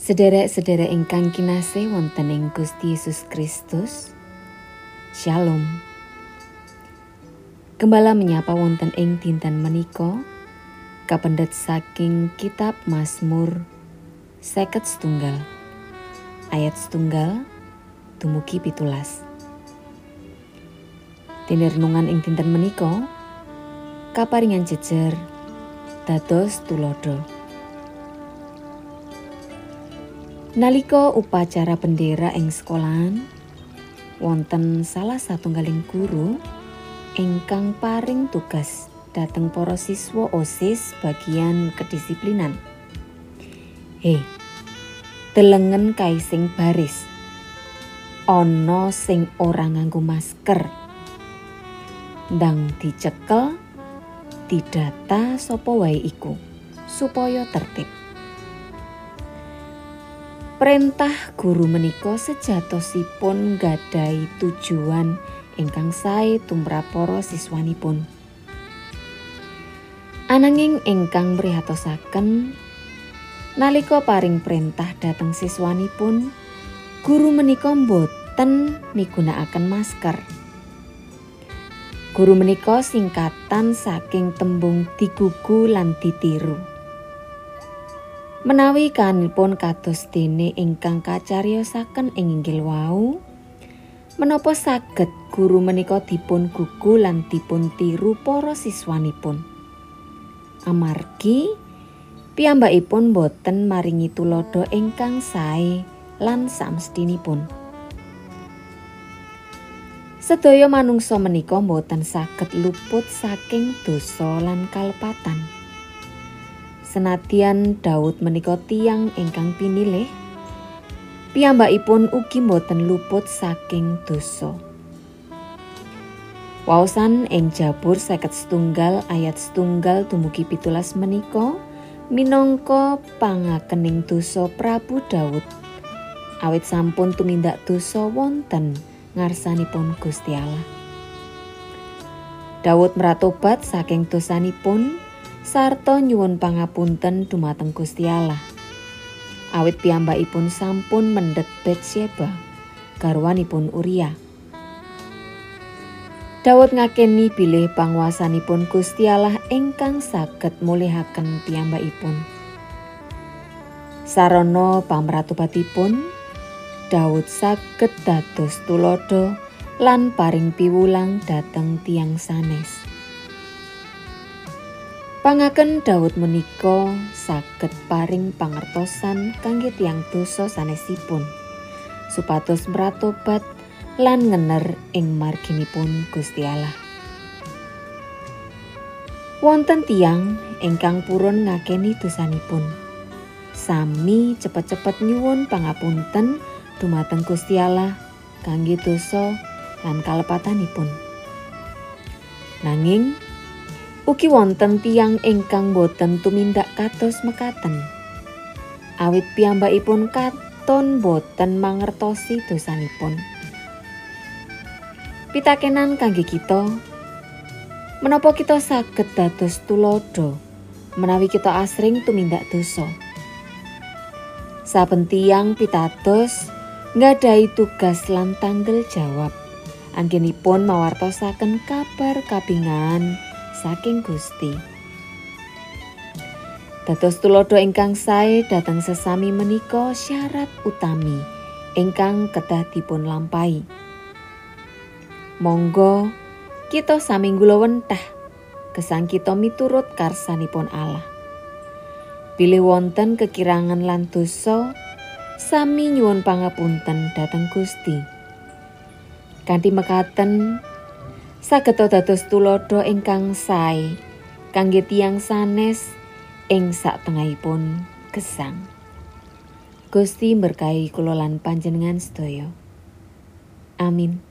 Sederek-sederek ingkang kinasih wonten ing Gusti Yesus Kristus. Shalom. Gembala menyapa wonten ing dinten menika kapendet saking kitab Mazmur seket setunggal ayat setunggal dumugi pitulas. Dene renungan ing dinten menika kaparingan jejer dados tulodo. Naliko upacara bendera ing sekolahan, wonten salah satunggaling guru ingkang paring tugas dateng para siswa OSIS bagian kedisiplinan. He, telengen kai sing baris. Ono sing ora nganggo masker. Ndang dicekel didata sapa wae iku supaya tertib. Perintah guru menika sejatosipun gadai tujuan ingkang sae tumrap para siswanipun. Ananging ingkang mrihatosaken nalika paring perintah dhateng siswanipun, guru menika boten migunakaken masker. Guru menika singkatan saking tembung digugu lan ditiru. Menawi kanipun kados dene ingkang kacariosaken ing inggil wau, menapa saged guru menika dipun gugu lan dipun tiru para siswanipun. Amargi piyambakipun boten maringi tulodo ingkang sae lan samstinipun. Sedaya manungsa menika boten saged luput saking dosa lan kalepatan. Senadyan Daud menika tiang ingkang pinilih, piyambakipun ugi boten luput saking dosa. Waosan ing Jabur seket setunggal ayat setunggal dumugi pitulas menika minangka pangakening dosa Prabu Daud. Awit sampun tumindak dosa wonten ngarsanipun Gusti Allah. Daud meratobat saking dosanipun sarta nyuwun pangapunten dumateng Gusti Allah. Awit piyambakipun sampun mendhet Betsyeba, garwanipun Uria. Daud ngakeni bilih panguasanipun Gusti Allah ingkang saged mulihaken piyambakipun. Sarana pamratobatipun, Daud saged dados tulodo lan paring piwulang dhateng tiang sanes. Pangaken Daud menika saged paring pangertosan kangge tiang dosa sanesipun supados meratobat lan ngener ing marginipun Gusti Allah. Wonten tiang ingkang purun ngakeni dosanipun. Sami cepet-cepet nyuwun pangapunten dumateng Gusti Allah kangge dosa lan kalepatanipun. Nanging Ugi wonten tiang ingkang boten tumindak kados mekaten. Awit piyambakipun katon boten mangertosi dosanipun. Pitakenan kangge kita menapa kita saged dados tulodo menawi kita asring tumindak dosa. Saben tiang pitados nggadahi tugas lan tanggal jawab. Anggenipun mawartosaken kabar kabingan saking Gusti. Dados tulodo ingkang sae dateng sesami menika syarat utami ingkang kedah dipun lampahi. Monggo kita sami wentah kesang kita miturut karsanipun Allah. Pilih wonten kekirangan lan dosa sami nyuwun pangapunten dhateng Gusti. Kanthi mekaten saged dados tulodo ingkang sae kangge tiyang sanes ing satengahipun gesang. Gusti berkahi kula lan panjenengan sedaya. Amin.